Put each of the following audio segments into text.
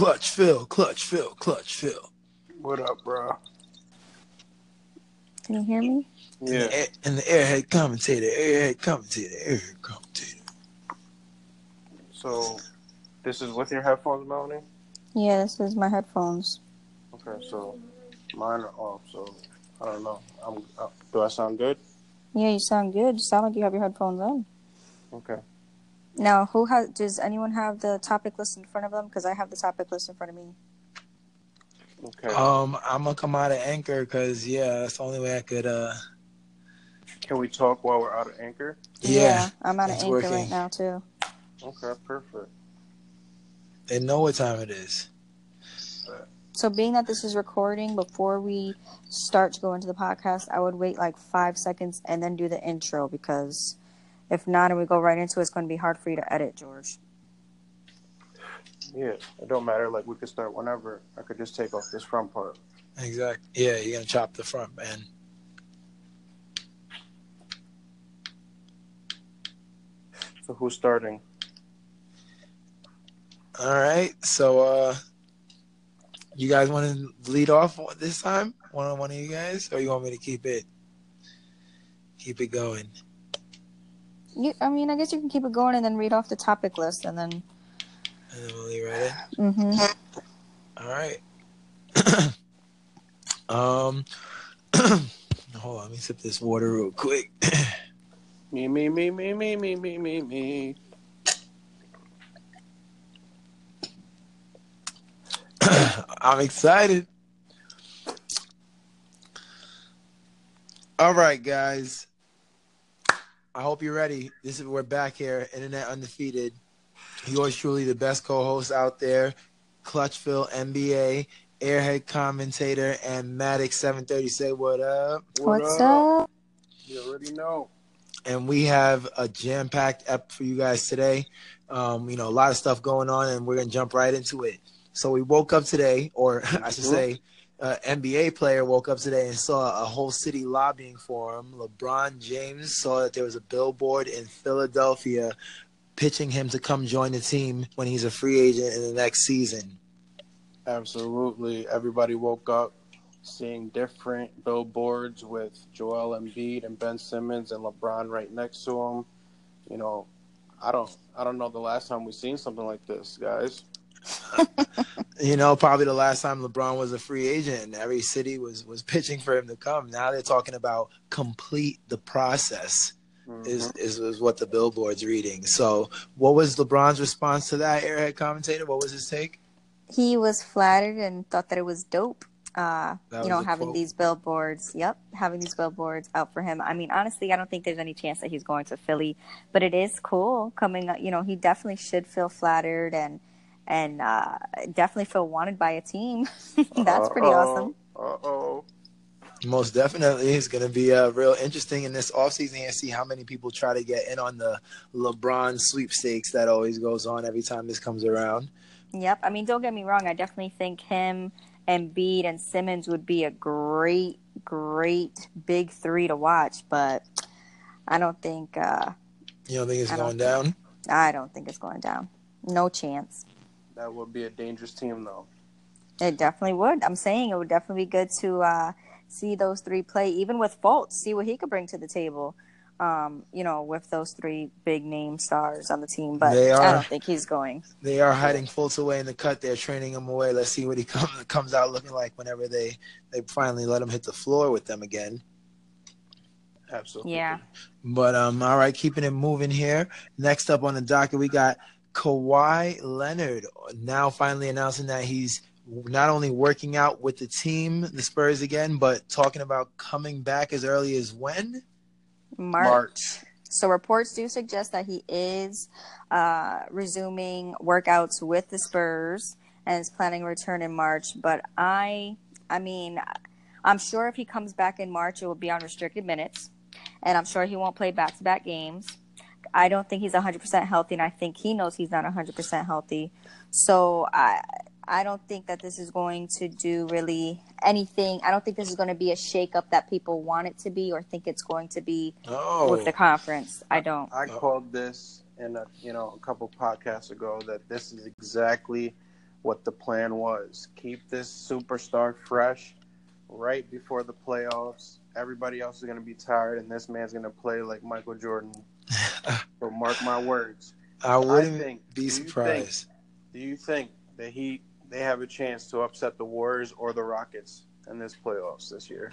Clutch Phil, Clutch Phil, Clutch Phil. What up, bro? Can you hear me? Yeah. And, the, and the airhead commentator, airhead commentator, airhead commentator. So, this is with your headphones, Melanie? Yeah, this is my headphones. Okay, so mine are off, so I don't know. I'm, uh, do I sound good? Yeah, you sound good. You sound like you have your headphones on. Okay. Now, who has? Does anyone have the topic list in front of them? Because I have the topic list in front of me. Okay. Um, I'm gonna come out of anchor because yeah, that's the only way I could. Uh, Can we talk while we're out of anchor? yeah, I'm out of anchor working. right now too. Okay, perfect. they know what time it is. So, being that this is recording before we start to go into the podcast, I would wait like five seconds and then do the intro because if not, and we go right into it, it's going to be hard for you to edit, George. Yeah, it don't matter. Like, we could start whenever. I could just take off this front part. Exactly. Yeah, you're gonna chop the front, man. So, who's starting? All right. So, uh, you guys want to lead off this time? One on one of you guys, or you want me to keep it keep it going? You, I mean, I guess you can keep it going and then read off the topic list and then. And then we'll leave right in. Mm-hmm. All right. um, hold on. Let me sip this water real quick. Me, me, me, me, me, me, me, me, me. I'm excited. All right, guys. I hope you're ready. This is we're back here, Internet Undefeated. Yours truly, the best co-host out there, Clutch Phil NBA, Airhead commentator, and Maddox 730. Say what up? What's up? You already know. and we have a jam-packed ep for you guys today. Um, you know, a lot of stuff going on, and we're gonna jump right into it. So we woke up today, or I should say, uh, NBA player woke up today and saw a whole city lobbying for him. LeBron James saw that there was a billboard in Philadelphia pitching him to come join the team when he's a free agent in the next season. Absolutely. Everybody woke up seeing different billboards with Joel Embiid and Ben Simmons and LeBron right next to him. You know, I don't I don't know the last time we've seen something like this, guys. You know, probably the last time LeBron was a free agent and every city was was pitching for him to come. Now they're talking about complete the process. is, Mhm. is is what the billboard's reading. So, what was LeBron's response to that, airhead commentator? What was his take? He was flattered and thought that it was dope. Uh, That you know, having quote. these billboards. Yep, having these billboards out for him. I mean, honestly, I don't think there's any chance that he's going to Philly, but it is cool coming. up- You know, he definitely should feel flattered and and uh, definitely feel wanted by a team. That's pretty awesome. Uh oh. Most definitely, it's going to be uh, real interesting in this offseason and see how many people try to get in on the LeBron sweepstakes that always goes on every time this comes around. Yep. I mean, don't get me wrong. I definitely think him and Bede and Simmons would be a great, great big three to watch, but I don't think. Uh, You don't think it's I going don't down? I don't think it's going down. No chance. That would be a dangerous team, though. It definitely would. I'm saying it would definitely be good to uh, see those three play, even with Fultz, see what he could bring to the table. Um, you know, with those three big name stars on the team, but They I are. don't think he's going. They are hiding Fultz away in the cut. They're training him away. Let's see what he comes comes out looking like whenever they they finally let him hit the floor with them again. Absolutely. Yeah. But um, all right, keeping it moving here. Next up on the docket, we got Kawhi Leonard now finally announcing that he's not only working out with the team, the Spurs again, but talking about coming back as early as when? March. March. So reports do suggest that he is uh, resuming workouts with the Spurs and is planning a return in March. But I, I mean, I'm sure if he comes back in March, it will be on restricted minutes, and I'm sure he won't play back-to-back games. I don't think he's 100% healthy, and I think he knows he's not 100% healthy. So I, I don't think that this is going to do really anything. I don't think this is going to be a shakeup that people want it to be, or think it's going to be Oh, with the conference. I don't. I called this in a you know a couple podcasts ago that this is exactly what the plan was. Keep this superstar fresh right before the playoffs. Everybody else is going to be tired, and this man's going to play like Michael Jordan. So mark my words. I wouldn't think- be do you think- surprised. Do you think that he they have a chance to upset the Warriors or the Rockets in this playoffs this year?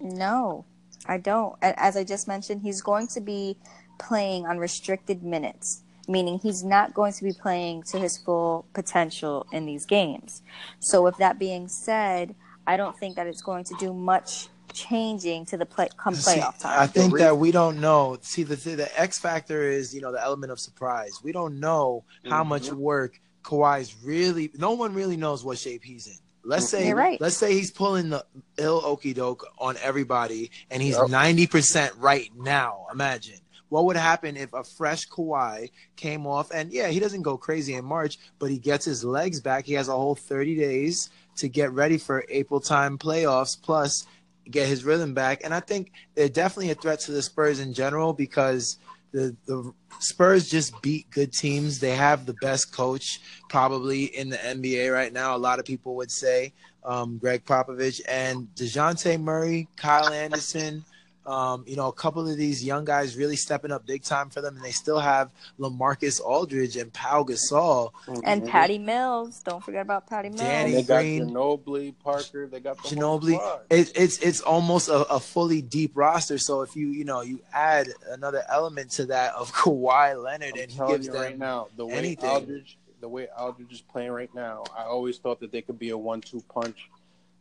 No, I don't. As I just mentioned, he's going to be playing on restricted minutes, meaning he's not going to be playing to his full potential in these games. So, with that being said, I don't think that it's going to do much changing to the play come See, playoff time? I think that we don't know. See, the the X factor is you know the element of surprise. We don't know how mm-hmm. much work Kawhi's really. No one really knows what shape he's in. Let's say, right. let's say he's pulling the ill okey doke on everybody, and he's Yep. ninety percent right now. Imagine what would happen if a fresh Kawhi came off, and yeah, he doesn't go crazy in March, but he gets his legs back. He has a whole thirty days to get ready for April time playoffs. Plus, get his rhythm back. And I think they're definitely a threat to the Spurs in general because the the Spurs just beat good teams. They have the best coach probably in the NBA right now. A lot of people would say um, Gregg Popovich and Dejounte Murray, Kyle Anderson. Um, you know, a couple of these young guys really stepping up big time for them, and they still have Lamarcus Aldridge and Pau Gasol. And Mhm. Patty Mills, don't forget about Patty Mills. Danny They got Green. Ginobili, Parker. They got the whole Ginobili, it, it's it's almost a, a fully deep roster. So if you you know you add another element to that of Kawhi Leonard, I'm and he gives you them right now, the way anything. Aldridge, the way Aldridge is playing right now, I always thought that they could be a one-two punch,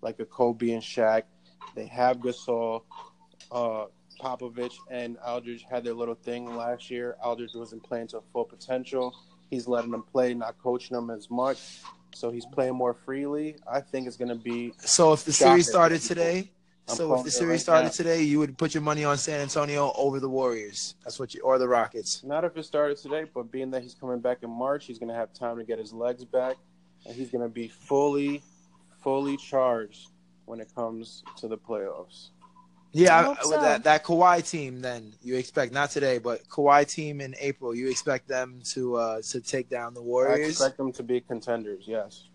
like a Kobe and Shaq. They have Gasol, uh, Popovich, and Aldridge had their little thing last year. Aldridge wasn't playing to full potential. He's letting them play, not coaching them as much. So he's playing more freely. I think it's going to be So if the series started today, I'm so if the series right started now. today, you would put your money on San Antonio over the Warriors. That's what you or the Rockets. Not if it started today, but being that he's coming back in March, he's going to have time to get his legs back, and he's going to be fully, fully charged when it comes to the playoffs. Yeah, I I- with so. that that Kawhi team, then you expect not today, but Kawhi team in April, you expect them to uh to take down the Warriors. I expect them to be contenders. Yes.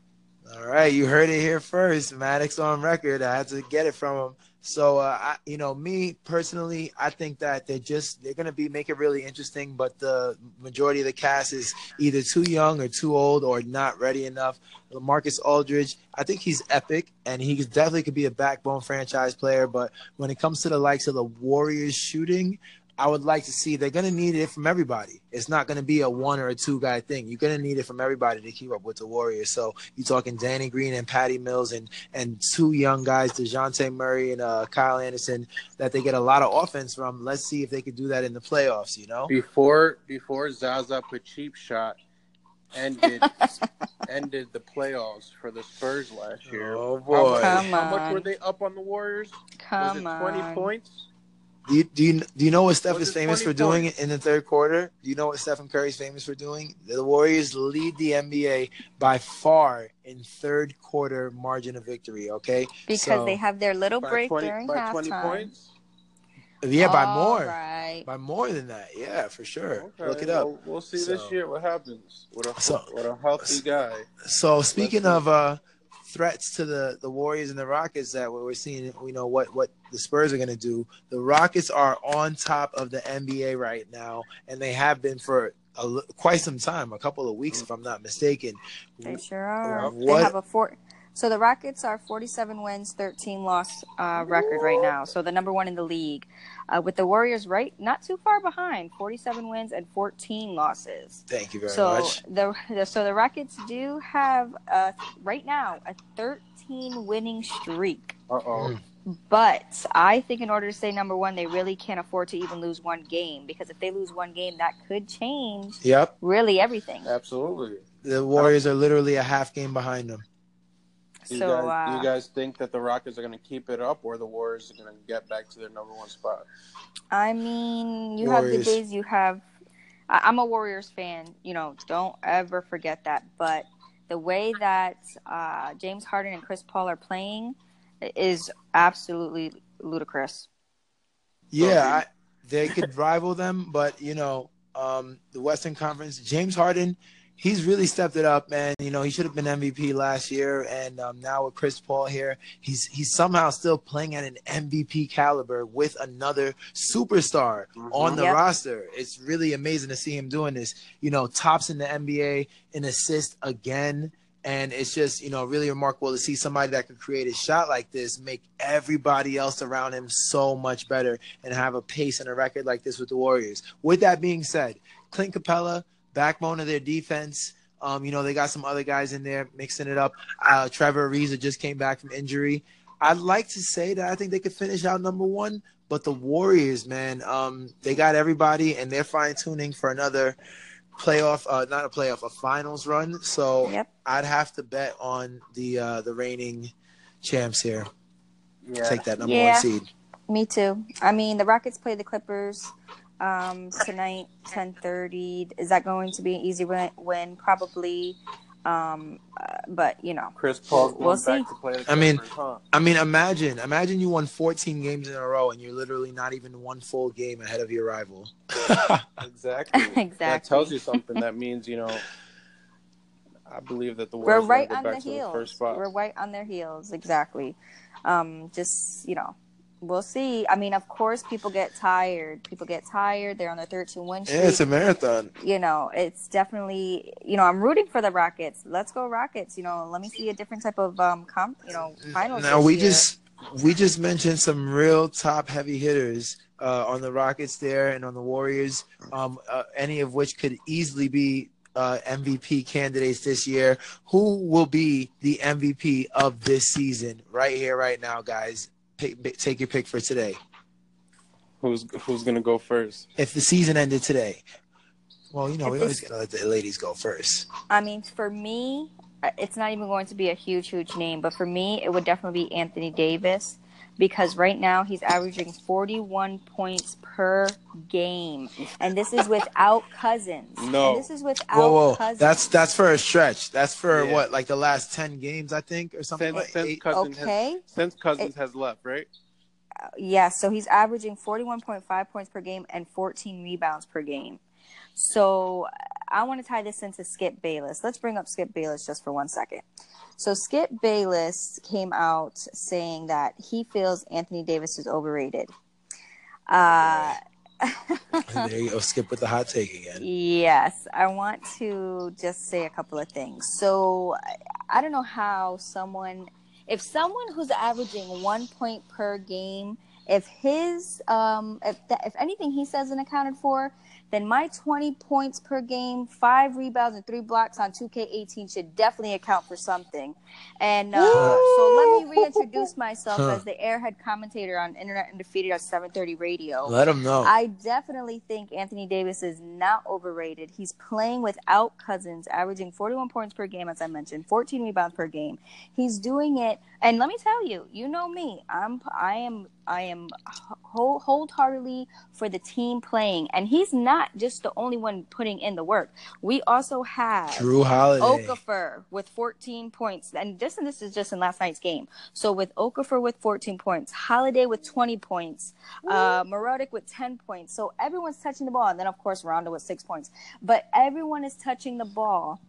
All right, you heard it here first. Maddox on record. I had to get it from him. So, uh, I, you know, me personally, I think that they're just they're gonna be make it really interesting. But the majority of the cast is either too young or too old or not ready enough. Marcus Aldridge, I think he's epic, and he definitely could be a backbone franchise player. But when it comes to the likes of the Warriors shooting, I would like to see they're going to need it from everybody. It's not going to be a one or a two guy thing. You're going to need it from everybody to keep up with the Warriors. So you're talking Danny Green and Patty Mills and and two young guys, Dejounte Murray and uh, Kyle Anderson, that they get a lot of offense from. Let's see if they could do that in the playoffs. You know, Before before Zaza put cheap shot ended ended the playoffs for the Spurs last year. Oh, How boy. much, Come how much were they up on the Warriors? Come Was it twenty on. points? Do you, do you do you know what Steph Was is famous for doing points? in the third quarter? Do you know what Stephen Curry is famous for doing? The Warriors lead the NBA by far in third quarter margin of victory. Okay, Because So- they have their little break twenty during by twenty halftime. points. yeah, by more. right. By more than that, yeah, for sure. Okay, Look it up. We'll, we'll see So- this year what happens with a So- with a healthy guy. So speaking Let's of uh, threats to the, the Warriors and the Rockets that we're seeing, we know what what the Spurs are going to do. The Rockets are on top of the NBA right now, and they have been for a, quite some time, a couple of weeks, if I'm not mistaken. They sure are. What- They have a four. So the Rockets are 47 wins, 13 loss uh, record right now. So the number one in the league, uh, with the Warriors right not too far behind, 47 wins and 14 losses. Thank you very so much. the, the so the Rockets do have uh, right now a 13 winning streak. Uh oh. But I think in order to stay number one, they really can't afford to even lose one game because if they lose one game, that could change Yep, really everything. Absolutely. the Warriors are literally a half game behind them. Do you, So guys, uh, you guys think that the Rockets are going to keep it up, or the Warriors are going to get back to their number one spot? I mean, you have the days you have. I- I'm a Warriors fan. You know, don't ever forget that. But the way that uh, James Harden and Chris Paul are playing is absolutely ludicrous. Yeah, I, they could rival them, but you know, um, the Western Conference, James Harden, he's really stepped it up, man. You know, he should have been MVP last year, and um, now with Chris Paul here, he's he's somehow still playing at an MVP caliber with another superstar Mhm. on the Yep. roster. It's really amazing to see him doing this. You know, tops in the NBA in assist again. And it's just, you know, really remarkable to see somebody that can create a shot like this make everybody else around him so much better and have a pace and a record like this with the Warriors. With that being said, Clint Capela, backbone of their defense. Um, you know, they got some other guys in there mixing it up. Uh, Trevor Ariza just came back from injury. I'd like to say that I think they could finish out number one, but the Warriors, man, um, they got everybody and they're fine tuning for another playoff, uh, not a playoff, a finals run. So Yep. I'd have to bet on the uh, the reigning champs here. Yeah. Take that number Yeah. one seed. Me too. I mean, the Rockets play the Clippers um, tonight, ten thirty. Is that going to be an easy win? win? Probably. Um, uh, but you know, Chris Paul's going We'll back see. to play the I mean- huh? I mean, imagine, imagine you won 14 games in a row and you're literally not even one full game ahead of your rival. Exactly. Exactly. That tells you something. That means you know. I believe that the we're right on the back to the heels. first spot. We're right on their heels. Exactly. Um, just you know, we'll see. I mean, of course, people get tired. People get tired. They're on their 13 win streak. Yeah, it's a marathon. you know, it's definitely, you know, I'm rooting for the Rockets. Let's go Rockets. You know, let me see a different type of um comp, you know, finals. Now we year. just we just mentioned some real top heavy hitters uh, on the Rockets there and on the Warriors, um, uh, any of which could easily be uh, MVP candidates this year. Who will be the MVP of this season? Right here, right now, guys. Pick, pick- take your pick for today. Who's who's gonna go first? If the season ended today, well, you know If we always gotta let the ladies go first. I mean, for me, uh, it's not even going to be a huge, huge name, but for me, it would definitely be Anthony Davis because right now he's averaging 41 points per game, and this is without Cousins. No. and this is without Whoa, whoa, Cousins. that's that's for a stretch. That's for Yeah. what, like the last ten games, I think, or something Since, like since eight. Cousins has since Cousins has left, right? Yeah, so he's averaging 41.5 points per game and 14 rebounds per game. So I want to tie this into Skip Bayless. Let's bring up Skip Bayless just for one second. So Skip Bayless came out saying that he feels Anthony Davis is overrated. Uh, there you go, skip with the hot take again. Yes, I want to just say a couple of things. So, I- I don't know how someone, if someone who's averaging one point per game, if his, um, if that, if anything he says isn't accounted for, then my 20 points per game, five rebounds, and three blocks on 2K18 should definitely account for something. And uh, so let me reintroduce myself Huh. as the airhead commentator on Internet Undefeated at 730 Radio. Let him know. I definitely think Anthony Davis is not overrated. He's playing without Cousins, averaging 41 points per game, as I mentioned, 14 rebounds per game. He's doing it, and let me tell you, you know me. I'm, I am, I am whole, wholeheartedly for the team playing, and he's not just the only one putting in the work. We also have Jrue Holiday. Okafor with 14 points, and this and this is just in last night's game. So with Okafor with 14 points, Holiday with 20 points, uh, Mirotic with 10 points. So everyone's touching the ball, and then of course Rondo with six points. But everyone is touching the ball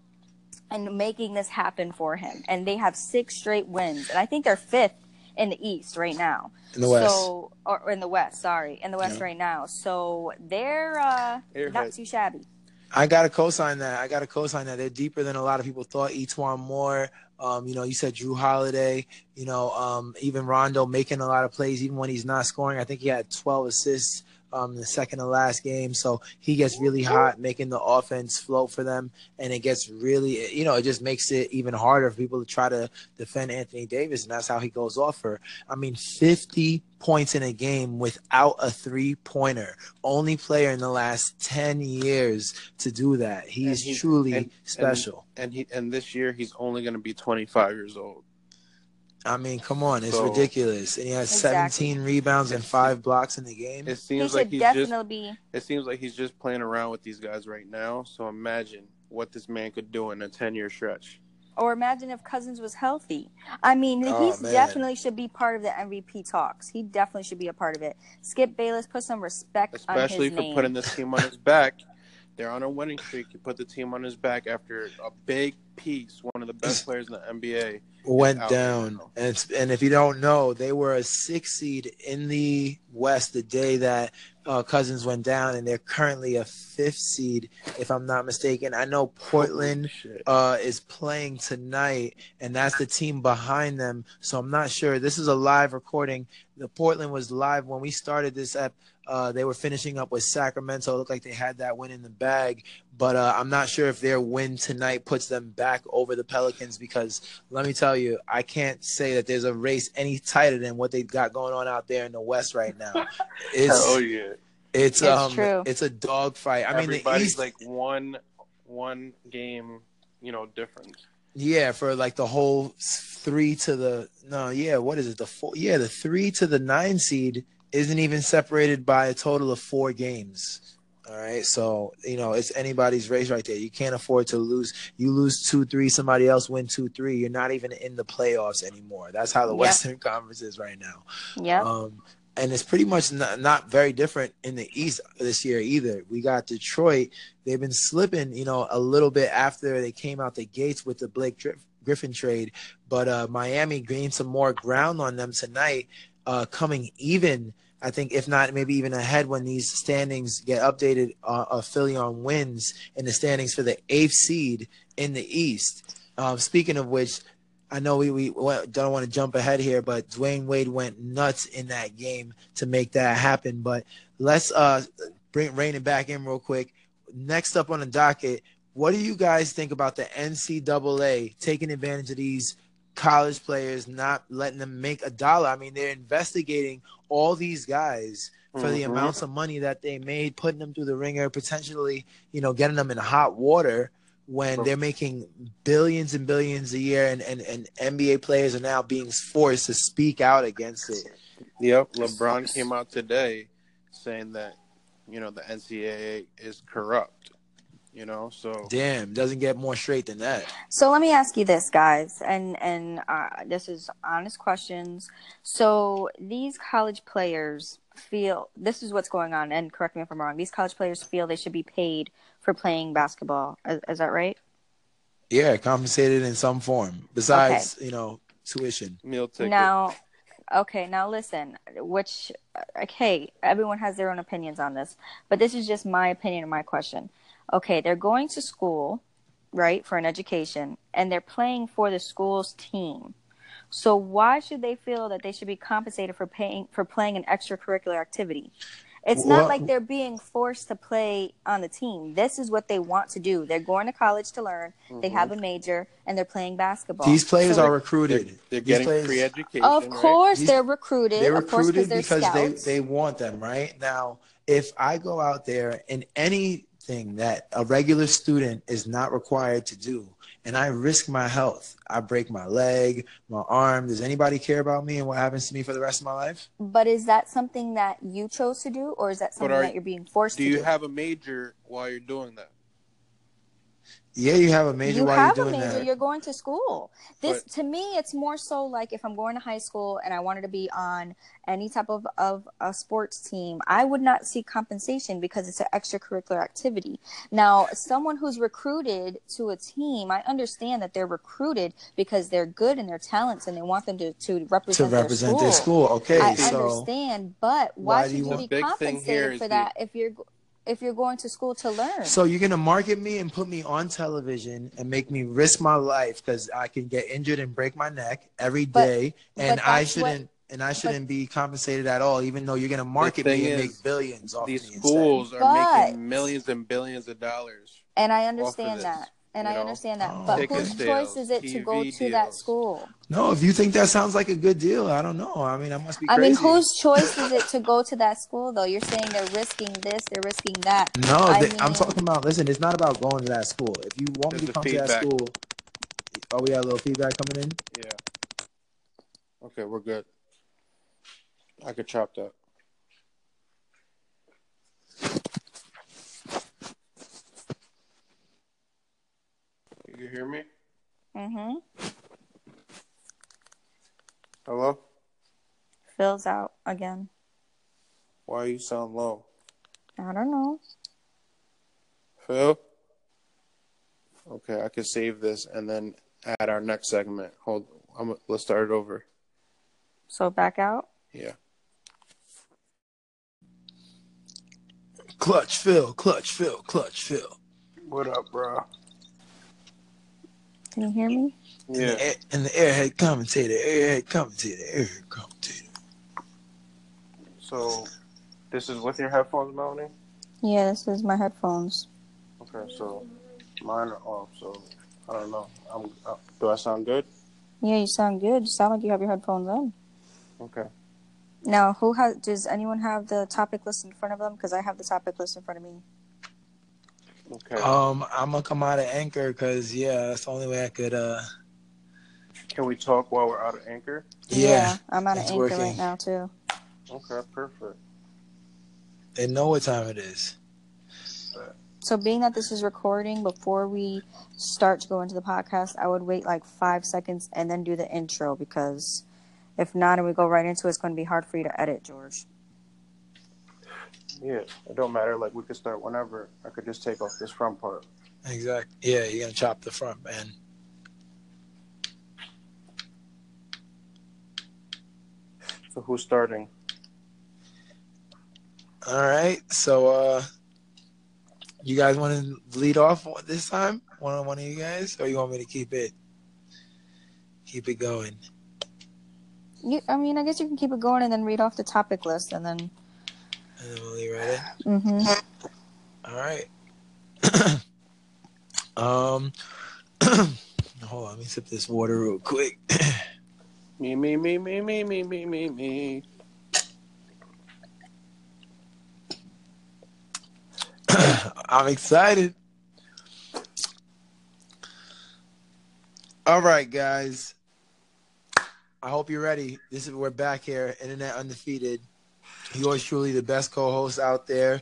and making this happen for him, and they have six straight wins, and I think they're fifth in the East right now. in the West. So or, or in the West, sorry, in the West Yeah. right now. So they're uh, Airhead. not too shabby. I got to co-sign that. I got to co-sign that. They're deeper than a lot of people thought. E'Twaun Moore, um, you know, you said Jrue Holiday, you know, um, even Rondo making a lot of plays, even when he's not scoring. I think he had 12 assists um, the second to last game. So he gets really hot, making the offense flow for them. And it gets really, you know, it just makes it even harder for people to try to defend Anthony Davis. And that's how he goes off for, I mean, 50 points in a game without a three pointer. Only player in the last 10 years to do that. He's, And he- truly and- special. And he and this year he's only going to be 25 years old. I mean, come on, it's So- ridiculous. And he has Exactly. 17 rebounds and five blocks in the game. It seems should like he's just be. it seems like he's just playing around with these guys right now. So imagine what this man could do in a 10 year stretch. Or imagine if Cousins was healthy. I mean, Oh, he definitely should be part of the MVP talks. He definitely should be a part of it. Skip Bayless, put some respect on Especially his for name. putting this team on his back they're on a winning streak. He put the team on his back after a big piece, one of the best players in the NBA went down. And and if you don't know, they were a six seed in the West the day that uh, Cousins went down, and they're currently a fifth seed, if I'm not mistaken. I know Portland uh, is playing tonight, and that's the team behind them. So I'm not sure. This is a live recording. The Portland was live when we started this app. Uh, they were finishing up with Sacramento. It looked like they had that win in the bag, but uh, I'm not sure if their win tonight puts them back over the Pelicans because let me tell you, I can't say that there's a race any tighter than what they've got going on out there in the West right now. It's oh yeah. it's It's um true. it's a dogfight. I mean, the East like one one game, you know, difference. Yeah, for like the whole three to the no, yeah, what is it? The four, yeah, the three to the nine seed isn't even separated by a total of four games. All right, so you know it's anybody's race right there. You can't afford to lose. You lose two, three, somebody else win two, three. You're not even in the playoffs anymore. That's how the Yep. Western Conference is right now. Yeah. Um, and it's pretty much not, not very different in the East this year either. We got Detroit. They've been slipping, you know, a little bit after they came out the gates with the Blake Griffin trade, but uh, Miami gained some more ground on them tonight, uh, coming even. I think if not, maybe even ahead when these standings get updated. Uh, Philly on wins in the standings for the eighth seed in the East. Um, speaking of which, I know we, we don't want to jump ahead here, but Dwyane Wade went nuts in that game to make that happen. But let's uh, bring rein it back in real quick. Next up on the docket, what do you guys think about the NCAA taking advantage of these college players, not letting them make a dollar? I mean, they're investigating all these guys for the Mhm. amounts of money that they made, putting them through the ringer, potentially, you know, getting them in hot water when they're making billions and billions a year and, and, and NBA players are now being forced to speak out against it. Yep, LeBron came out today saying that you know the NCAA is corrupt. You know, so Damn, doesn't get more straight than that. So let me ask you this, guys, and and uh, this is honest questions. So these college players feel this is what's going on, and correct me if I'm wrong. These college players feel they should be paid for playing basketball. Is, is that right? Yeah, compensated in some form besides, you know, tuition. meal ticket. Now, okay, now listen, which, okay, everyone has their own opinions on this, but this is just my opinion and my question. Okay, they're going to school, right, for an education, and they're playing for the school's team. So why should they feel that they should be compensated for paying for playing an extracurricular activity? It's not like they're being forced to play on the team. This is what they want to do. They're going to college to learn. They have a mm-hmm. major and they're playing basketball. These players So are they're, recruited. they're These getting players- free education. of course, These- they're recruited. They're of course, recruited they're because they, scouts. they want them, right? Now, if I go out there in anything that a regular student is not required to do, and I risk my health, I break my leg, my arm, does anybody care about me and what happens to me for the rest of my life? But is that something that you chose to do, or is that something are- that you're being forced Do to you do? You have a major while you're doing that? Yeah, you have a major you while have you're a major. that. You're going to school. This But- to me, it's more so like if I'm going to high school and I wanted to be on any type of of a sports team, I would not seek compensation because it's an extracurricular activity. Now, someone who's recruited to a team, I understand that they're recruited because they're good in their talents and they want them to to represent, to represent, represent their their school. Okay, I so understand, but why why, do should you you, want- be The big thing here compensated is for the- that if you're if you're going to school to learn? So you're gonna market me and put me on television and make me risk my life because I can get injured and break my neck every But- day, and but I shouldn't and I shouldn't be compensated at all, even though you're gonna market me and is, make billions off These me instead. schools are But- making millions and billions of dollars. And I understand that. And you I know? understand that. Oh. But Ticket whose sales, choice is it to go TV to that school? No, if you think that sounds like a good deal, I don't know. I mean, I must be Crazy. I mean, whose choice is it to go to that school, though? You're saying they're risking this, they're risking that. No, I they, I'm talking about. Listen, it's not about going to that school. If you want me to a come to that school, oh, we got a little feedback coming in. Yeah. Okay, we're good. I could chop that. You hear me? Mm-hmm. Hello? Phil's out again. Why are you sound low? I don't know. Phil? Okay, I can save this and then add our next segment. Hold, I'm, let's start it over. So back out. Yeah. Clutch Phil, clutch Phil, clutch Phil. What up, bro? Can you hear me? And the, Yeah. air- and the airhead commentator, airhead commentator, airhead commentator. So, this is with your headphones, Melanie? Yeah, this is my headphones. Okay, so mine are off, so I don't know. I'm, uh, do I sound good? Yeah, you sound good. You sound like you have your headphones on. Okay. Now, who has? Does anyone have the topic list in front of them? Because I have the topic list in front of me. Okay. Um, I'm gonna come out of anchor because yeah, that's the only way I could. Uh, Can we talk while we're out of anchor? yeah, I'm out of anchor working. right now too. Okay, perfect. they know what time it is. So, being that this is recording, before we start to go into the podcast, I would wait like five seconds and then do the intro because if not, and we go right into it, it's going to be hard for you to edit, George. Yeah, it don't matter. Like we could start whenever. I could just take off this front part. Exactly. Yeah, you're gonna chop the front, man. So who's starting? All right. So, uh, you guys want to lead off this time? One on one of you guys, or you want me to keep it keep it going? You, I mean, I guess you can keep it going and then read off the topic list and then. And then we'll leave right in. Mm-hmm. All right. um, hold on. Let me sip this water real quick. Me, me, me, me, me, me, me, me, me. I'm excited. All right, guys. I hope you're ready. This is we're back here, Internet Undefeated. Yours truly, the best co-host out there,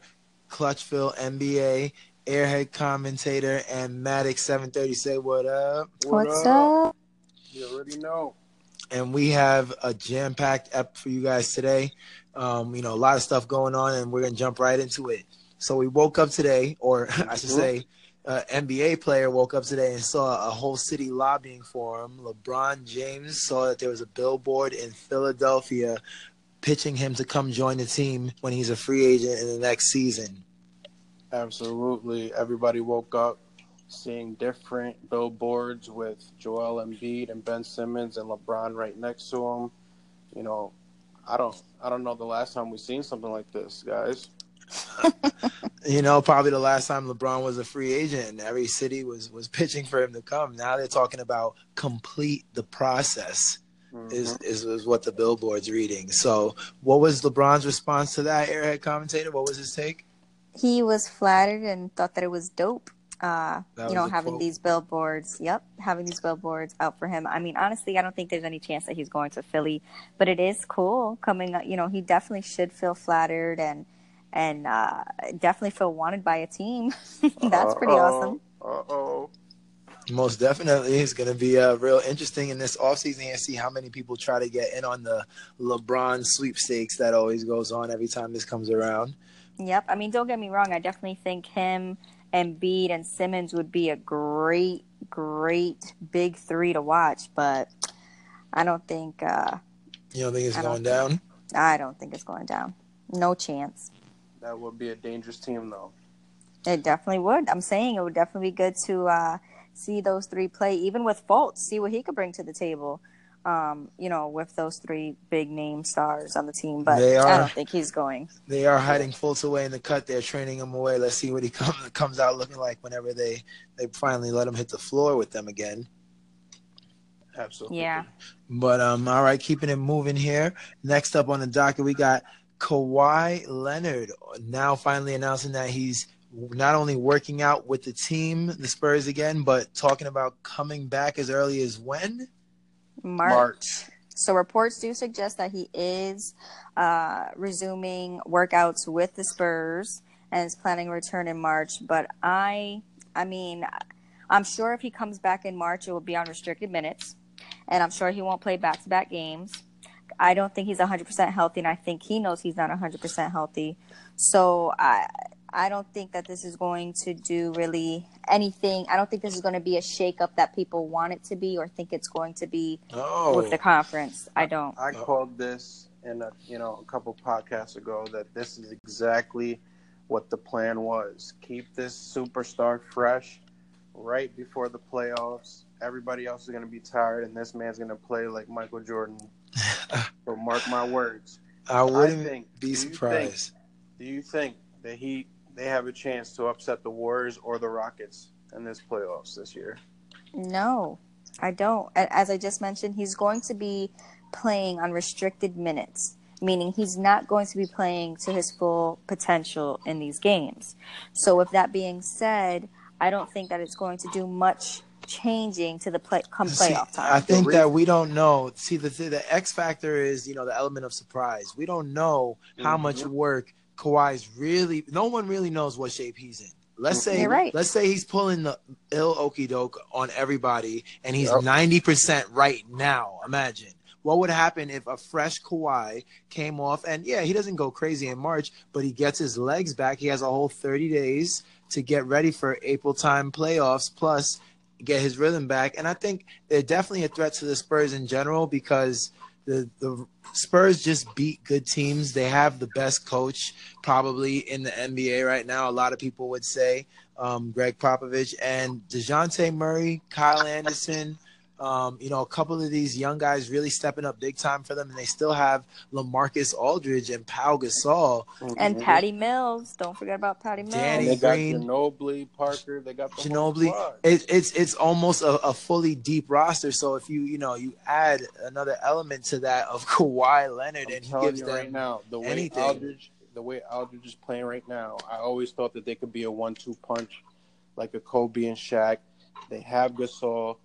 Clutch Phil NBA, Airhead commentator, and Maddox 730. Say what up? What What's up? You already know. and we have a jam-packed ep for you guys today. Um, you know, a lot of stuff going on, and we're gonna jump right into it. So we woke up today, or I should say, uh, NBA player woke up today and saw a whole city lobbying for him. LeBron James saw that there was a billboard in Philadelphia pitching him to come join the team when he's a free agent in the next season. Absolutely. Everybody woke up seeing different billboards with Joel Embiid and Ben Simmons and LeBron right next to him. You know, I don't I don't know the last time we've seen something like this, guys. You know, probably the last time LeBron was a free agent and every city was was pitching for him to come. Now they're talking about complete the process. Is, Mhm. is is what the billboard's reading. So, what was LeBron's response to that? Airhead commentator, what was his take? He was flattered and thought that it was dope. Uh, That you know, having quote. these billboards. Yep, having these billboards out for him. I mean, honestly, I don't think there's any chance that he's going to Philly, but it is cool coming. You know, he definitely should feel flattered and and uh, definitely feel wanted by a team. That's pretty awesome. Uh oh. Most definitely, it's going to be uh, real interesting in this offseason and see how many people try to get in on the LeBron sweepstakes that always goes on every time this comes around. Yep. I mean, don't get me wrong. I definitely think him and Bede and Simmons would be a great, great big three to watch. But I don't think. Uh, You don't think it's I going don't down? I don't think it's going down. No chance. That would be a dangerous team though. It definitely would. I'm saying it would definitely be good to uh, see those three play, even with Fultz, see what he could bring to the table. Um, you know, with those three big name stars on the team, but They I don't think he's going. They are hiding Fultz away in the cut. They're training him away. Let's see what he comes comes out looking like whenever they they finally let him hit the floor with them again. Absolutely. Yeah. But um, all right, keeping it moving here. Next up on the docket, we got Kawhi Leonard now finally announcing that he's not only working out with the team, the Spurs again, but talking about coming back as early as when? March. March. So reports do suggest that he is uh, resuming workouts with the Spurs and is planning a return in March. But I, I mean, I'm sure if he comes back in March, it will be on restricted minutes, and I'm sure he won't play back-to-back games. I don't think he's 100% healthy, and I think he knows he's not 100% healthy. So I, I don't think that this is going to do really anything. I don't think this is going to be a shakeup that people want it to be or think it's going to be Oh, with the conference. I don't. I called this in a you know a couple podcasts ago that this is exactly what the plan was. Keep this superstar fresh right before the playoffs. Everybody else is going to be tired, and this man's going to play like Michael Jordan. so mark my words. I wouldn't think- do be you think- surprised. Do you think that he they have a chance to upset the Warriors or the Rockets in this playoffs this year? No, I don't. As I just mentioned, he's going to be playing on restricted minutes, meaning he's not going to be playing to his full potential in these games. So, with that being said, I don't think that it's going to do much changing to the play come See, playoff I think that we don't know. See, the the X factor is you know the element of surprise. We don't know how much Mhm. work Kawhi's really. No one really knows what shape he's in. Let's mm-hmm. say, You're right. let's say he's pulling the ill okey doke on everybody, and he's Yep. ninety percent right now. Imagine what would happen if a fresh Kawhi came off, and yeah, he doesn't go crazy in March, but he gets his legs back. He has a whole thirty days to get ready for April time playoffs. Plus, get his rhythm back. And I think they're definitely a threat to the Spurs in general because the the Spurs just beat good teams. They have the best coach probably in the NBA right now. A lot of people would say um, Gregg Popovich and Dejounte Murray, Kyle Anderson. Um, you know, a couple of these young guys really stepping up big time for them, and they still have Lamarcus Aldridge and Pau Gasol. And Mhm. Patty Mills, don't forget about Patty Mills. Danny They got Green. Ginobili, Parker. They got the whole Ginobili. It, it's it's almost a, a fully deep roster. So if you you know you add another element to that of Kawhi Leonard, I'm and he gives you them right now, the way anything. Aldridge, the way Aldridge is playing right now, I always thought that they could be a one-two punch, like a Kobe and Shaq. They have Gasol,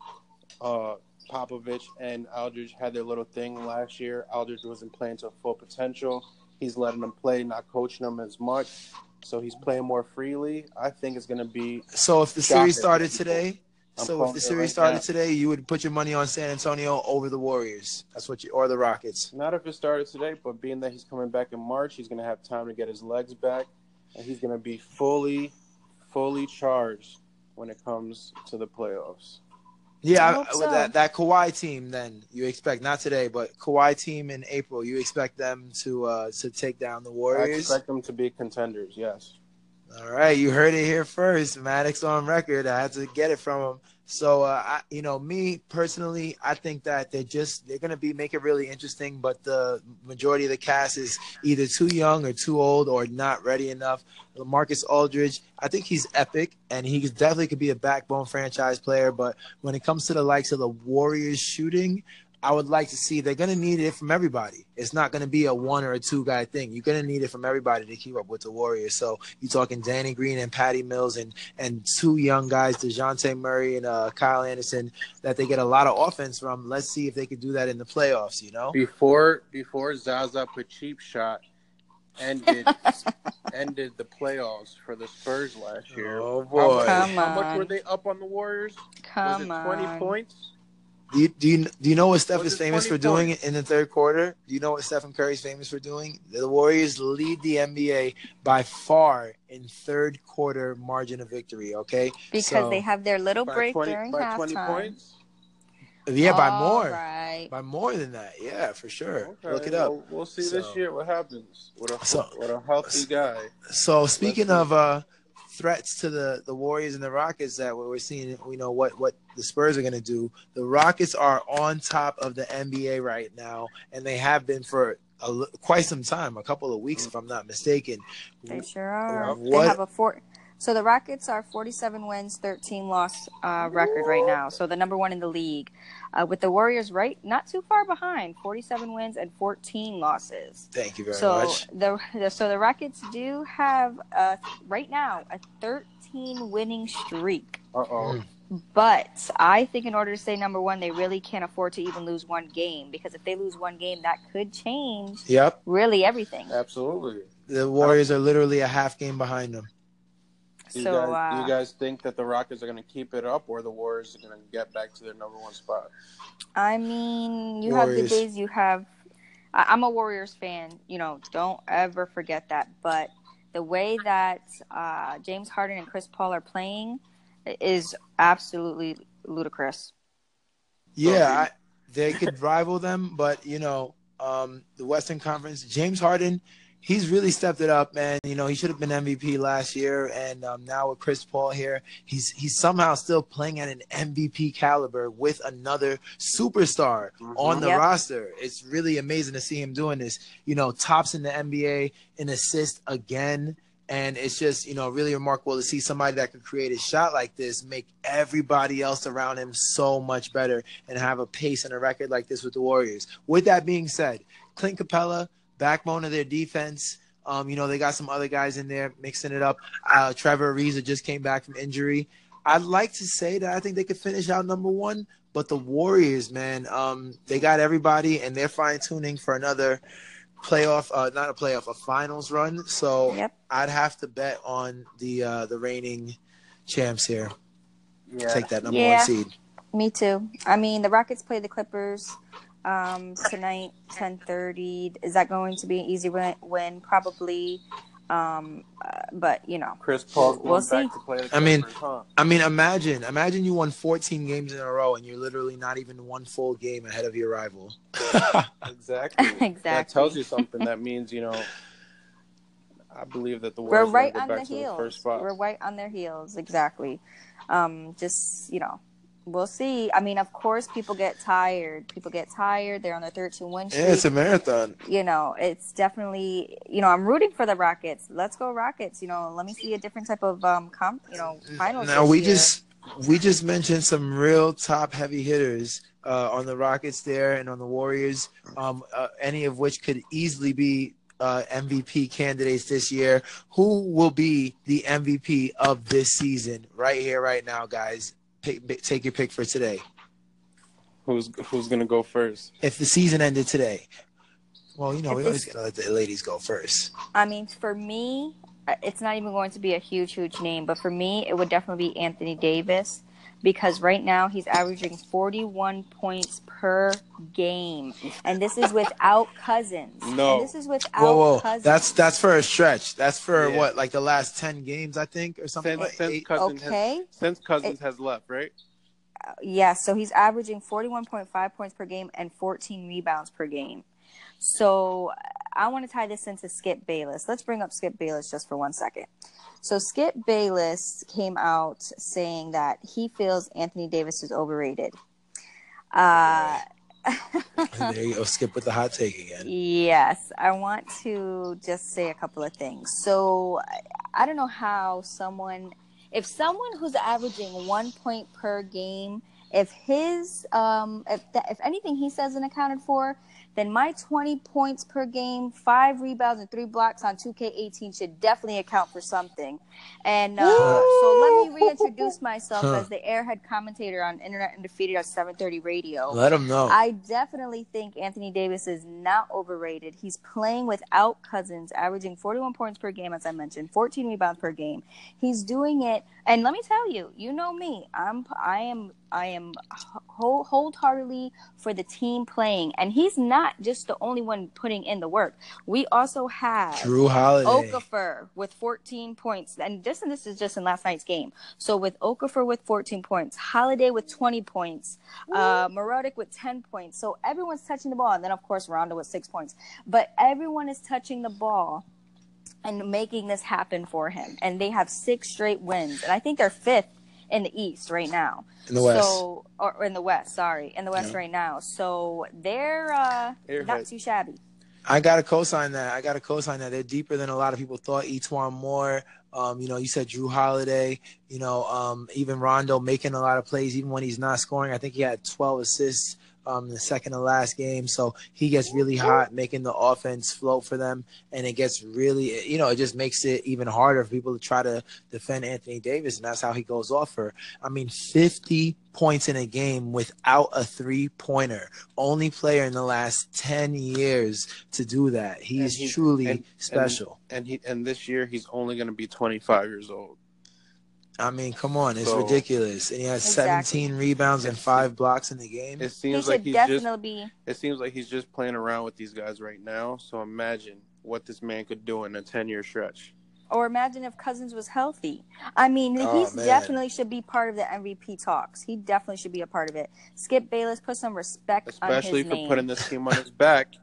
uh, Popovich, and Aldridge had their little thing last year. Aldridge wasn't playing to full potential. He's letting them play, not coaching them as much, so he's playing more freely. I think it's going to be So if the series started today, I'm so if the series right started now. today, you would put your money on San Antonio over the Warriors. That's what you or the Rockets. Not if it started today, but being that he's coming back in March, he's going to have time to get his legs back, and he's going to be fully, fully charged when it comes to the playoffs. Yeah, I I- with so. that that Kawhi team, then you expect not today, but Kawhi team in April, you expect them to uh to take down the I Warriors. expect them to be contenders. Yes. All right, you heard it here first. Maddox on record. I had to get it from him. So, uh, I, you know, me personally, I think that they're just they're gonna be make it really interesting. But the majority of the cast is either too young or too old or not ready enough. Marcus Aldridge, I think he's epic, and he definitely could be a backbone franchise player. But when it comes to the likes of the Warriors shooting, I would like to see they're going to need it from everybody. It's not going to be a one or a two guy thing. You're going to need it from everybody to keep up with the Warriors. So you're talking Danny Green and Patty Mills and and two young guys, Dejounte Murray and uh, Kyle Anderson, that they get a lot of offense from. Let's see if they can do that in the playoffs. You know, Before before Zaza put cheap shot ended ended the playoffs for the Spurs last year. Oh, How boy. much, Come how much were they up on the Warriors? Come Was it twenty on. points? Do you, do you do you know what Steph Was is famous 20 for doing in the third quarter? Do you know what Stephen Curry is famous for doing? The Warriors lead the NBA by far in third quarter margin of victory. Okay, Because So- they have their little break twenty during by twenty halftime. points. yeah, by more. right. By more than that, yeah, for sure. Okay, Look it up. We'll, we'll see So- this year what happens with a So- with a healthy guy. So speaking see. of uh, threats to the the Warriors and the Rockets that we're seeing, we know what what the Spurs are going to do. The Rockets are on top of the NBA right now, and they have been for a, quite some time, a couple of weeks, if I'm not mistaken. They sure are. What- They have a four. So the Rockets are 47 wins, 13 loss uh, record right now. So the number one in the league, uh, with the Warriors right not too far behind, 47 wins and 14 losses. Thank you very so much. the, the so the Rockets do have uh, right now a 13 winning streak. Uh oh. But I think in order to stay number one, they really can't afford to even lose one game because if they lose one game, that could change Yep, really everything. Absolutely. the Warriors are literally a half game behind them. Do you, So guys, do uh, you guys think that the Rockets are going to keep it up, or the Warriors are going to get back to their number one spot? I mean, you have the days you have. I- I'm a Warriors fan. You know, don't ever forget that. But the way that uh, James Harden and Chris Paul are playing is absolutely ludicrous. Yeah, I, they could rival them, but you know, um, the Western Conference, James Harden, he's really stepped it up, man. You know, he should have been MVP last year, and um, now with Chris Paul here, he's he's somehow still playing at an MVP caliber with another superstar Mhm. on the Yep. roster. It's really amazing to see him doing this. You know, tops in the NBA in assist again. And it's just, you know, really remarkable to see somebody that could create a shot like this make everybody else around him so much better and have a pace and a record like this with the Warriors. With that being said, Clint Capela, backbone of their defense. Um, you know, they got some other guys in there mixing it up. Uh, Trevor Ariza just came back from injury. I'd like to say that I think they could finish out number one, but the Warriors, man, um, they got everybody and they're fine tuning for another playoff, uh, not a playoff, a finals run. So Yep. I'd have to bet on the uh, the reigning champs here. Yeah. Take that number Yeah. one seed. Me too. I mean, the Rockets play the Clippers um, tonight, ten thirty. Is that going to be an easy win? win? Probably. Um, uh, but you know, Chris Paul's going We'll back see. to play the I mean- huh? I mean, imagine, imagine you won 14 games in a row and you're literally not even one full game ahead of your rival. Exactly. Exactly. That tells you something. That means you know. I believe that the we're right on the back to the heels. first spot. We're right on their heels. Exactly. Um, just you know, we'll see. I mean, of course, people get tired. People get tired. They're on their third to win streak. Yeah, it's a marathon. you know, it's definitely, you know, I'm rooting for the Rockets. Let's go Rockets. You know, let me see a different type of um comp, you know, finals. Now we year. just we just mentioned some real top heavy hitters uh, on the Rockets there and on the Warriors, um, uh, any of which could easily be uh, MVP candidates this year. Who will be the MVP of this season? Right here, right now, guys. Pick, take your pick for today. Who's who's gonna go first? If the season ended today, well, you know If we this- always gotta let the ladies go first. I mean, for me, uh, it's not even going to be a huge, huge name, but for me, it would definitely be Anthony Davis because right now he's averaging 41 points per game, and this is without Cousins. No. and this is without Whoa, whoa, Cousins. that's that's for a stretch. That's for Yeah. what, like the last ten games, I think, or something Since, like since eight. Cousins has since Cousins has left, right? Uh, yeah, so he's averaging 41.5 points per game and 14 rebounds per game. So I want to tie this into Skip Bayless. Let's bring up Skip Bayless just for one second. So Skip Bayless came out saying that he feels Anthony Davis is overrated. Uh, there you go, skip with the hot take again. Yes, I want to just say a couple of things. So, I- don't know how someone, if someone who's averaging one point per game, if his, um, if that, if anything he says isn't accounted for, then my 20 points per game, five rebounds, and three blocks on 2K18 should definitely account for something. And uh, so let me reintroduce myself Huh. as the airhead commentator on Internet Undefeated at 730 Radio. Let him know. I definitely think Anthony Davis is not overrated. He's playing without Cousins, averaging 41 points per game, as I mentioned, 14 rebounds per game. He's doing it, and let me tell you, you know me. I'm, I am, I am whole, wholeheartedly for the team playing, and he's not just the only one putting in the work. We also have Jrue Holiday. Okafor with 14 points, and this and this is just in last night's game. So with Okafor with 14 points, Holiday with 20 points, uh, Mirotic with 10 points. So everyone's touching the ball, and then of course Rondo with six points. But everyone is touching the ball and making this happen for him, and they have six straight wins, and I think they're fifth in the East right now. in the West. So or, or in the West, sorry, in the West Yeah. right now. So they're uh, Airhead. not too shabby. I got to co-sign that. I got to co-sign that. They're deeper than a lot of people thought. E'Twaun Moore, um, you know, you said Jrue Holiday, you know, um, even Rondo making a lot of plays, even when he's not scoring. I think he had 12 assists um, the second to last game. So he gets really hot, making the offense flow for them, and it gets really, you know, it just makes it even harder for people to try to defend Anthony Davis, and that's how he goes off for. I mean, 50 points in a game without a three-pointer. Only player in the last 10 years to do that. He's, And he- truly and- special. And he and this year he's only going to be 25 years old. I mean, come on, it's So- ridiculous. And he has Exactly. 17 rebounds and five blocks in the game. It seems should like he's just be. it seems like he's just playing around with these guys right now. So imagine what this man could do in a 10 year stretch. Or imagine if Cousins was healthy. I mean, Oh, he's man. definitely should be part of the MVP talks. He definitely should be a part of it. Skip Bayless, put some respect especially on his back. Especially for name. putting this team on his back.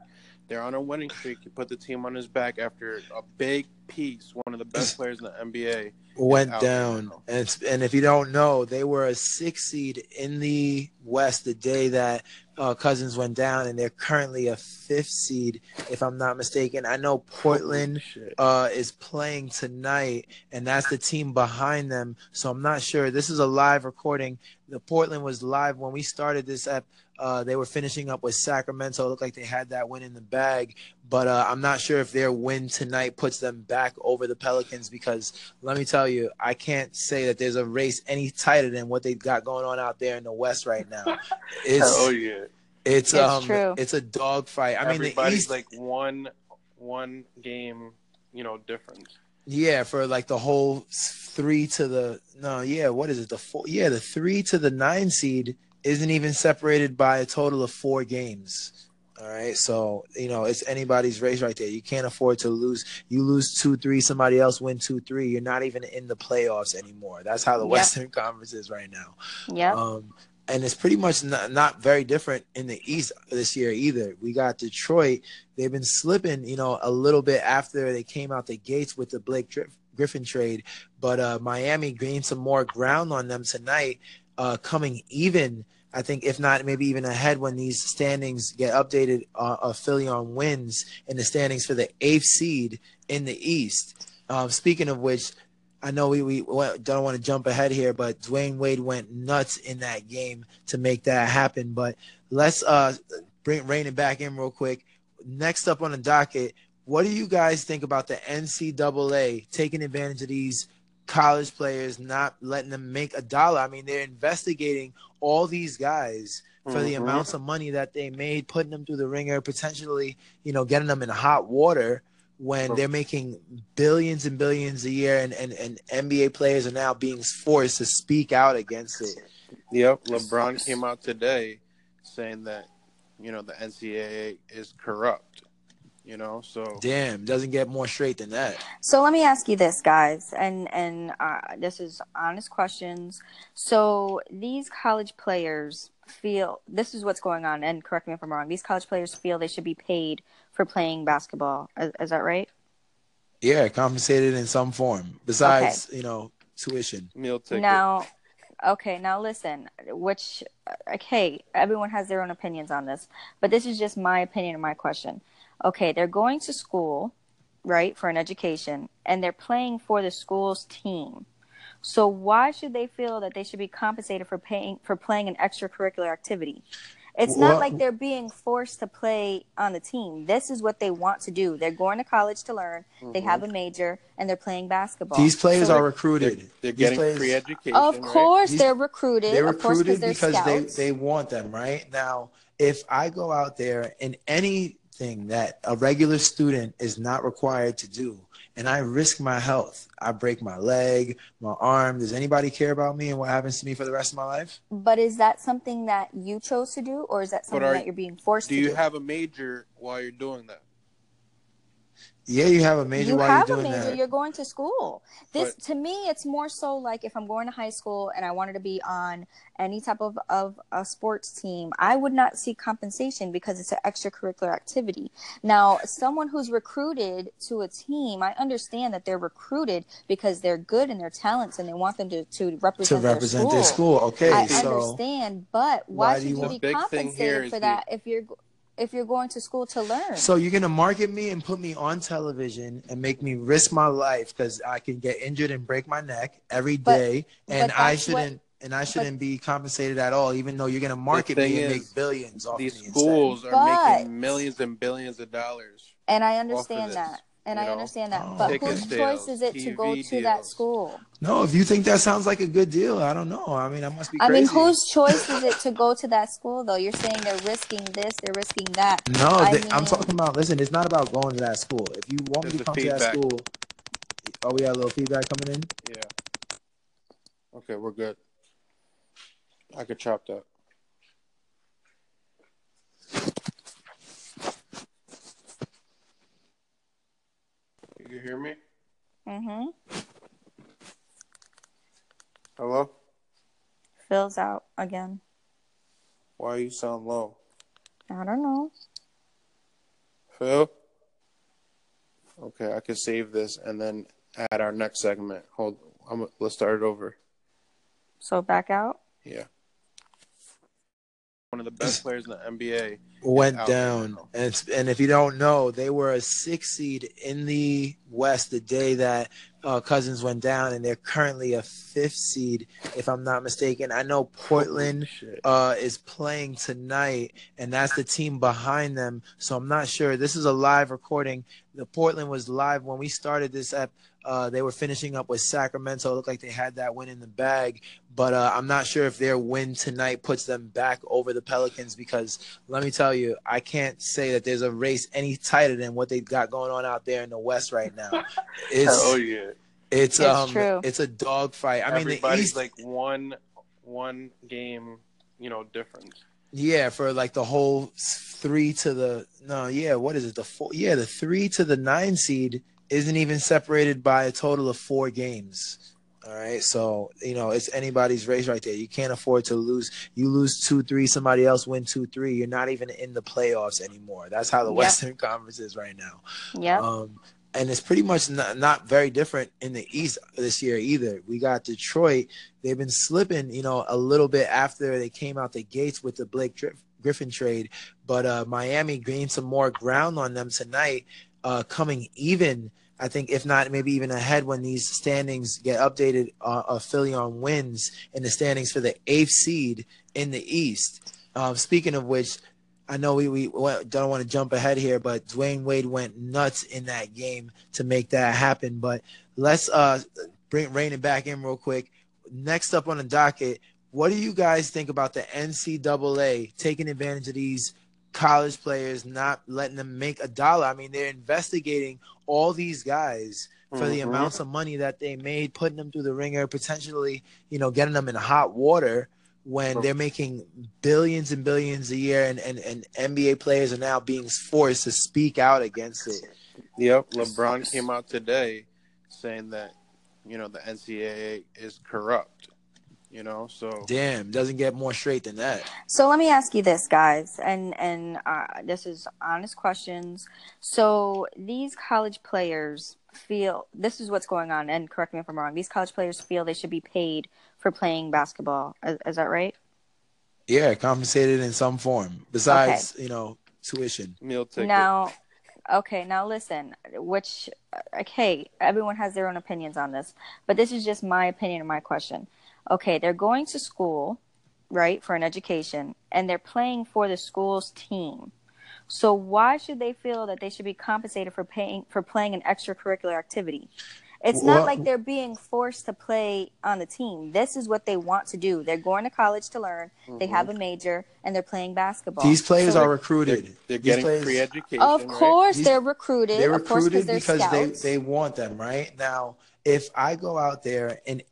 They're on a winning streak. He put the team on his back after a big piece, one of the best players in the NBA. went down. And it's- and if you don't know, they were a six seed in the West the day that uh, Cousins went down, and they're currently a fifth seed, if I'm not mistaken. I know Portland uh, is playing tonight, and that's the team behind them. So I'm not sure. This is a live recording. The Portland was live when we started this app. Uh, they were finishing up with Sacramento. It looked like they had that win in the bag, but uh, I'm not sure if their win tonight puts them back over the Pelicans because let me tell you, I can't say that there's a race any tighter than what they've got going on out there in the West right now. It's oh yeah. it's, It's um true. it's a dogfight. I mean, the East like one one game, you know, difference. Yeah, for like the whole three to the no, yeah, what is it? The four, yeah, the three to the nine seed isn't even separated by a total of four games. All right, so you know it's anybody's race right there. You can't afford to lose. You lose two, three, somebody else win two, three. You're not even in the playoffs anymore. That's how the Yep. Western Conference is right now. Yeah. Um, and it's pretty much not, not very different in the East this year either. We got Detroit. They've been slipping, you know, a little bit after they came out the gates with the Blake Griffin trade, but uh, Miami gained some more ground on them tonight, uh, coming even. I think if not, maybe even ahead when these standings get updated. Uh, Philly on wins in the standings for the eighth seed in the East. Um, speaking of which, I know we, we don't want to jump ahead here, but Dwyane Wade went nuts in that game to make that happen. But let's uh bring rein it back in real quick. Next up on the docket, what do you guys think about the NCAA taking advantage of these college players, not letting them make a dollar? I mean, they're investigating all these guys for the Mhm. amounts of money that they made, putting them through the ringer, potentially, you know, getting them in hot water when they're making billions and billions a year and, and, and NBA players are now being forced to speak out against it. Yep, LeBron came out today saying that you know the NCAA is corrupt. You know, so Damn, doesn't get more straight than that. So let me ask you this, guys, and and uh, this is honest questions. So these college players feel this is what's going on, and correct me if I'm wrong. These college players feel they should be paid for playing basketball. Is, is that right? Yeah, compensated in some form besides, you know, tuition. meal ticket. Now, okay, now listen. Which, okay, everyone has their own opinions on this, but this is just my opinion and my question. Okay, they're going to school, right, for an education, and they're playing for the school's team. So why should they feel that they should be compensated for paying for playing an extracurricular activity? It's not Well- like they're being forced to play on the team. This is what they want to do. They're going to college to learn. They have a mm-hmm. major and they're playing basketball. These players So are they're, recruited. they're getting players- free education. of course, These- they're recruited. They're of course, recruited because they, scouts. they want them, right? Now, if I go out there in anything that a regular student is not required to do, and I risk my health, I break my leg, my arm, does anybody care about me and what happens to me for the rest of my life? But is that something that you chose to do, or is that something are- that you're being forced Do to you do? You have a major while you're doing that? Yeah, you have a major you while have you're a major. that. You're going to school. This But- to me, it's more so like if I'm going to high school and I wanted to be on any type of of a sports team, I would not seek compensation because it's an extracurricular activity. Now, someone who's recruited to a team, I understand that they're recruited because they're good in their talents and they want them to to represent, to represent, represent their their school. Okay, I so understand, but why why, do should you you, want- be The big thing here compensated is for the- that if you're if you're going to school to learn? So you're gonna market me and put me on television and make me risk my life because I can get injured and break my neck every But- day, and but I shouldn't and I shouldn't be compensated at all, even though you're gonna market me and is, make billions off These me instead. schools are But- making millions and billions of dollars. And I understand that. And you I know? understand that. Oh. But Ticket whose sales, choice is it to go TV to that school? No, if you think that sounds like a good deal, I don't know. I mean, I must be Crazy. I mean, whose choice is it to go to that school, though? You're saying they're risking this, they're risking that. No, I th- I'm talking about. Listen, it's not about going to that school. If you want me to a come to that school, oh, we got a little feedback coming in. Yeah. Okay, we're good. I could chop that. You hear me? hmm Mm-hmm. Hello? Phil's out again. Why you sound low? I don't know. Phil? Okay, I can save this and then add our next segment. Hold I'm, let's start it over. So back out. Yeah. One of the best players in the NBA went down, now. and and if you don't know, they were a six seed in the West the day that uh, Cousins went down, and they're currently a fifth seed, if I'm not mistaken. I know Portland uh, is playing tonight, and that's the team behind them. So I'm not sure. This is a live recording. The Portland was live when we started this app. Uh, they were finishing up with Sacramento. It looked like they had that win in the bag, but uh, I'm not sure if their win tonight puts them back over the Pelicans because let me tell you, I can't say that there's a race any tighter than what they've got going on out there in the West right now. It's oh yeah. it's It's um true. it's a dog fight. I mean, the Everybody's East, like one one game, you know, difference. Yeah, for like the whole three to the no, yeah, what is it? The four, yeah, the three to the nine seed isn't even separated by a total of four games. All right, so you know it's anybody's race right there. You can't afford to lose. You lose two, three, somebody else win two, three. You're not even in the playoffs anymore. That's how the Yep. Western Conference is right now. Yeah. Um, and it's pretty much not, not very different in the East this year either. We got Detroit. They've been slipping, you know, a little bit after they came out the gates with the Blake Griffin trade, but uh, Miami gained some more ground on them tonight, uh, coming even. I think, if not, maybe even ahead when these standings get updated. Uh, Philly on wins in the standings for the eighth seed in the East. Um, speaking of which, I know we, we don't want to jump ahead here, but Dwyane Wade went nuts in that game to make that happen. But let's uh bring rein it back in real quick. Next up on the docket, what do you guys think about the NCAA taking advantage of these college players, not letting them make a dollar? I mean, they're investigating all these guys for the Mhm. amounts of money that they made, putting them through the ringer, potentially, you know, getting them in hot water when they're making billions and billions a year and, and, and NBA players are now being forced to speak out against it. Yep, LeBron came out today saying that you know the NCAA is corrupt. You know, so Damn, doesn't get more straight than that. So let me ask you this, guys, and and uh, this is honest questions. So these college players feel this is what's going on, and correct me if I'm wrong. These college players feel they should be paid for playing basketball. Is, is that right? Yeah, compensated in some form besides, you know, tuition. meal ticket. Now, okay, now listen, which, okay, everyone has their own opinions on this, but this is just my opinion and my question. Okay, they're going to school, right, for an education, and they're playing for the school's team. So why should they feel that they should be compensated for paying for playing an extracurricular activity? It's not like they're being forced to play on the team. This is what they want to do. They're going to college to learn. They Mhm. have a major and they're playing basketball. These players So are recruited. They're, they're getting players- free education. Of course, These- they're recruited. They're of course, recruited because they, scouts. they want them, right? Now, if I go out there in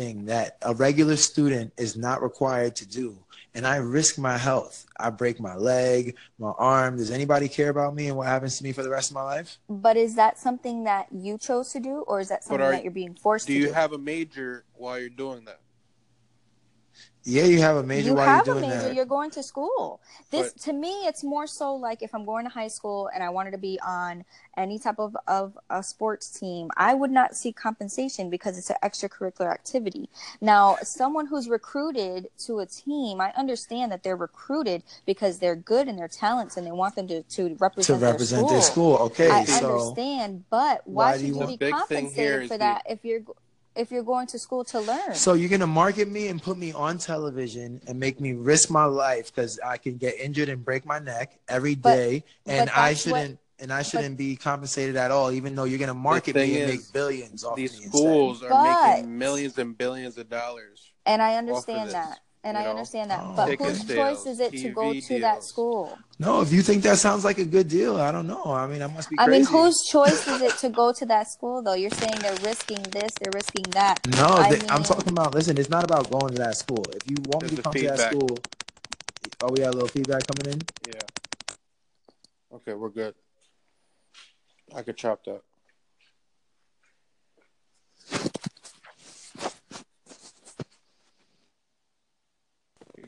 anything that a regular student is not required to do, and I risk my health, I break my leg, my arm, does anybody care about me and what happens to me for the rest of my life? But is that something that you chose to do, or is that something are- that you're being forced Do to you do? You have a major while you're doing that? Yeah, you have a major you while have you're a major. that. You're going to school. This, But- to me, it's more so like if I'm going to high school and I wanted to be on any type of of a sports team, I would not seek compensation because it's an extracurricular activity. Now, someone who's recruited to a team, I understand that they're recruited because they're good in their talents and they want them to to represent to represent, represent their their school. Okay, I so understand, but why why, do you should you want- be The big thing here compensated is for the- that if you're if you're going to school to learn? So you're gonna market me and put me on television and make me risk my life because I can get injured and break my neck every But- day, and but I shouldn't and I shouldn't be compensated at all, even though you're gonna market thing me and is, make billions off These me instead. schools are But- making millions and billions of dollars. and I this, understand that. And you I know? understand that. Oh. But Ticket whose sales, choice is it to go TV to that school? No, if you think that sounds like a good deal, I don't know. I mean, I must be Crazy. I mean, whose choice is it to go to that school though? You're saying they're risking this, they're risking that. No, I they, I'm mean- talking about. Listen, it's not about going to that school. If you want me to a come to that school, oh, we got a little feedback coming in. Yeah. Okay, we're good. I could chop that.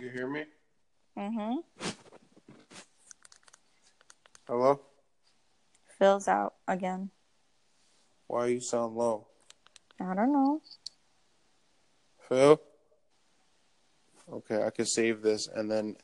You hear me? Mm-hmm. Hello? Phil's out again. Why you sound low? I don't know. Phil? Okay, I can save this and then